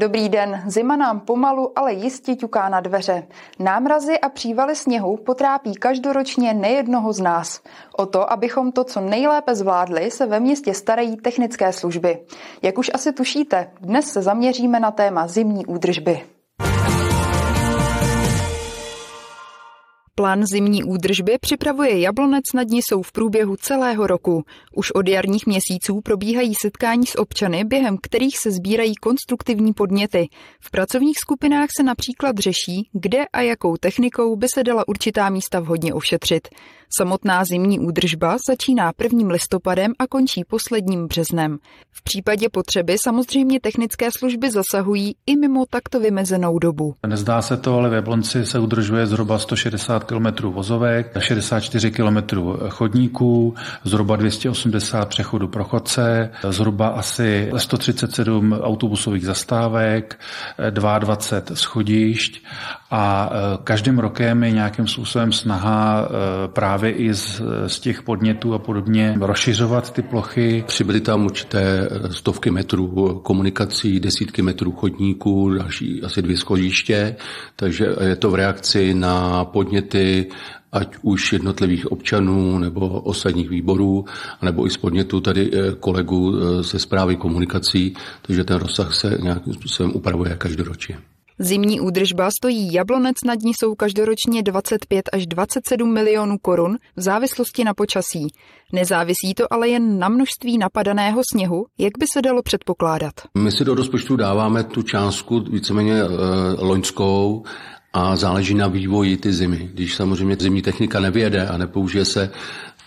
Dobrý den, zima nám pomalu, ale jistě ťuká na dveře. Námrazy a přívaly sněhu potrápí každoročně nejednoho z nás. O to, abychom to co nejlépe zvládli, se ve městě starají technické služby. Jak už asi tušíte, dnes se zaměříme na téma zimní údržby. Plán zimní údržby připravuje Jablonec nad Nisou v průběhu celého roku. Už od jarních měsíců probíhají setkání s občany, během kterých se sbírají konstruktivní podněty. V pracovních skupinách se například řeší, kde a jakou technikou by se dala určitá místa vhodně ošetřit. Samotná zimní údržba začíná 1. listopadem a končí posledním březnem. V případě potřeby samozřejmě technické služby zasahují i mimo takto vymezenou dobu. Nezdá se to, ale v Jablonci se udržuje zhruba 160 km vozovek, 64 km chodníků, zhruba 280 přechodů pro chodce, zhruba asi 137 autobusových zastávek, 22 schodišť a e, každým rokem je nějakým způsobem snaha e, právě i z, z těch podnětů a podobně rozšiřovat ty plochy. Přibyly tam určité stovky metrů komunikací, desítky metrů chodníků, další asi dvě schodiště, takže je to v reakci na podněty ať už jednotlivých občanů nebo osadních výborů, nebo i z podnětu tady e, kolegů ze zprávy komunikací, takže ten rozsah se nějakým způsobem upravuje každoročně. Zimní údržba stojí Jablonec nad ní jsou každoročně 25 až 27 milionů korun v závislosti na počasí. Nezávisí to ale jen na množství napadaného sněhu, jak by se dalo předpokládat. My si do rozpočtu dáváme tu částku víceméně e, loňskou a záleží na vývoji ty zimy. Když samozřejmě zimní technika nevěde a nepoužije se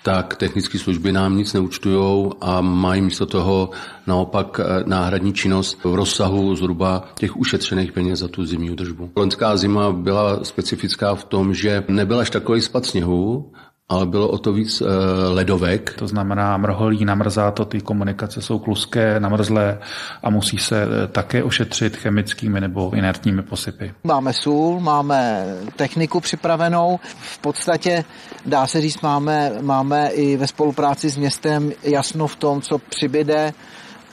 tak technické služby nám nic neúčtují a mají místo toho naopak eh, náhradní činnost v rozsahu zhruba těch ušetřených peněz za tu zimní údržbu. Loňská zima byla specifická v tom, že nebyl až takový spad sněhu, ale bylo o to víc e, ledovek. To znamená mrholí, namrzá to, ty komunikace jsou kluské, namrzlé a musí se e, také ošetřit chemickými nebo inertními posypy. Máme sůl, máme techniku připravenou. V podstatě dá se říct, máme, máme i ve spolupráci s městem jasno v tom, co přibyde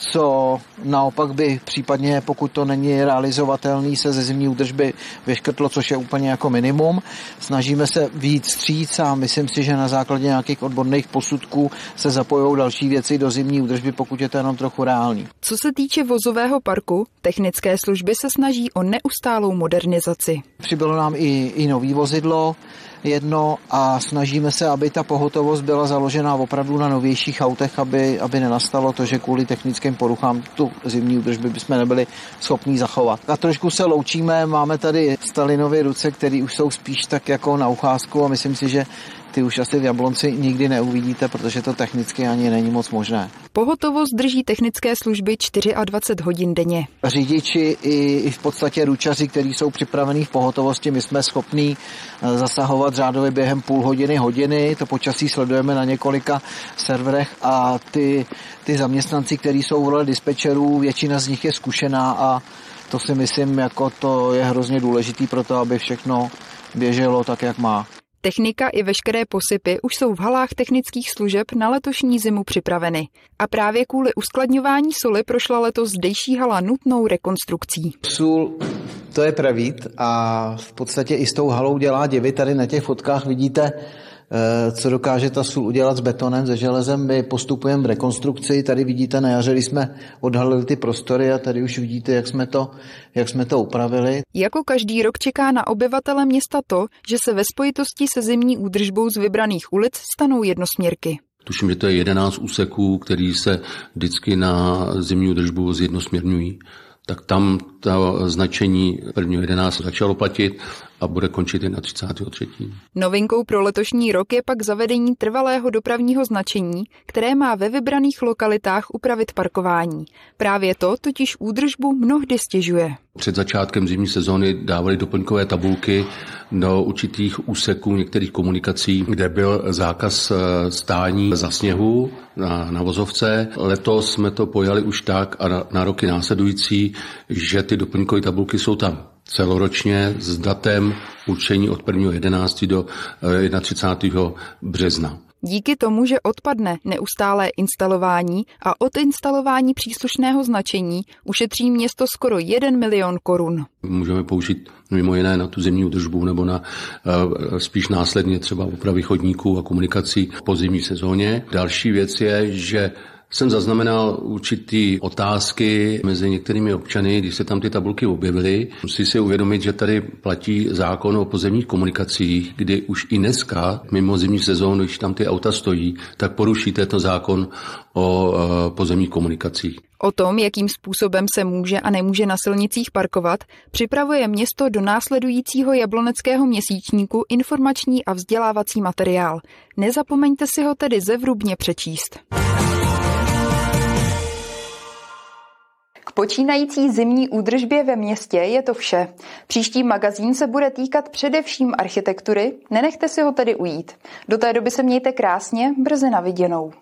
co naopak by případně, pokud to není realizovatelný, se ze zimní údržby vyškrtlo, což je úplně jako minimum. Snažíme se víc stříc a myslím si, že na základě nějakých odborných posudků se zapojují další věci do zimní údržby, pokud je to jenom trochu reálný. Co se týče vozového parku, technické služby se snaží o neustálou modernizaci. Přibylo nám i, i nový vozidlo, jedno a snažíme se, aby ta pohotovost byla založena opravdu na novějších autech, aby, aby nenastalo to, že kvůli technickým poruchám tu zimní údržby bychom nebyli schopní zachovat. A trošku se loučíme, máme tady Stalinovy ruce, které už jsou spíš tak jako na ucházku a myslím si, že ty už asi v Jablonci nikdy neuvidíte, protože to technicky ani není moc možné. Pohotovost drží technické služby 24 hodin denně. Řidiči i, i v podstatě ručaři, kteří jsou připravení v pohotovosti, my jsme schopní eh, zasahovat řádově během půl hodiny, hodiny. To počasí sledujeme na několika serverech a ty, ty zaměstnanci, kteří jsou v roli dispečerů, většina z nich je zkušená a to si myslím, jako to je hrozně důležitý pro to, aby všechno běželo tak, jak má. Technika i veškeré posypy už jsou v halách technických služeb na letošní zimu připraveny. A právě kvůli uskladňování soli prošla letos zdejší hala nutnou rekonstrukcí. Sůl to je pravít a v podstatě i s tou halou dělá divy. Tady na těch fotkách vidíte co dokáže ta sůl udělat s betonem, se železem. My postupujeme v rekonstrukci. Tady vidíte na jaře, když jsme odhalili ty prostory a tady už vidíte, jak jsme to, jak jsme to upravili. Jako každý rok čeká na obyvatele města to, že se ve spojitosti se zimní údržbou z vybraných ulic stanou jednosměrky. Tuším, že to je 11 úseků, který se vždycky na zimní údržbu zjednosměrňují tak tam to značení 1.11 začalo platit a bude končit jen na 33. Novinkou pro letošní rok je pak zavedení trvalého dopravního značení, které má ve vybraných lokalitách upravit parkování. Právě to totiž údržbu mnohdy stěžuje. Před začátkem zimní sezóny dávali doplňkové tabulky do určitých úseků některých komunikací, kde byl zákaz eh, stání za sněhu na, na vozovce. Letos jsme to pojali už tak a na, na roky následující, že ty doplňkové tabulky jsou tam celoročně s datem určení od 1.11. do 31. Eh, března. Díky tomu, že odpadne neustálé instalování a odinstalování příslušného značení, ušetří město skoro 1 milion korun. Můžeme použít mimo jiné na tu zimní údržbu nebo na eh, spíš následně třeba úpravy chodníků a komunikací po zimní sezóně. Další věc je, že jsem zaznamenal určitý otázky mezi některými občany, když se tam ty tabulky objevily. Musí si uvědomit, že tady platí zákon o pozemních komunikacích, kdy už i dneska, mimo zimní sezónu, když tam ty auta stojí, tak poruší tento zákon o e, pozemních komunikacích. O tom, jakým způsobem se může a nemůže na silnicích parkovat, připravuje město do následujícího jabloneckého měsíčníku informační a vzdělávací materiál. Nezapomeňte si ho tedy zevrubně přečíst. Počínající zimní údržbě ve městě je to vše. Příští magazín se bude týkat především architektury, nenechte si ho tedy ujít. Do té doby se mějte krásně, brzy na viděnou.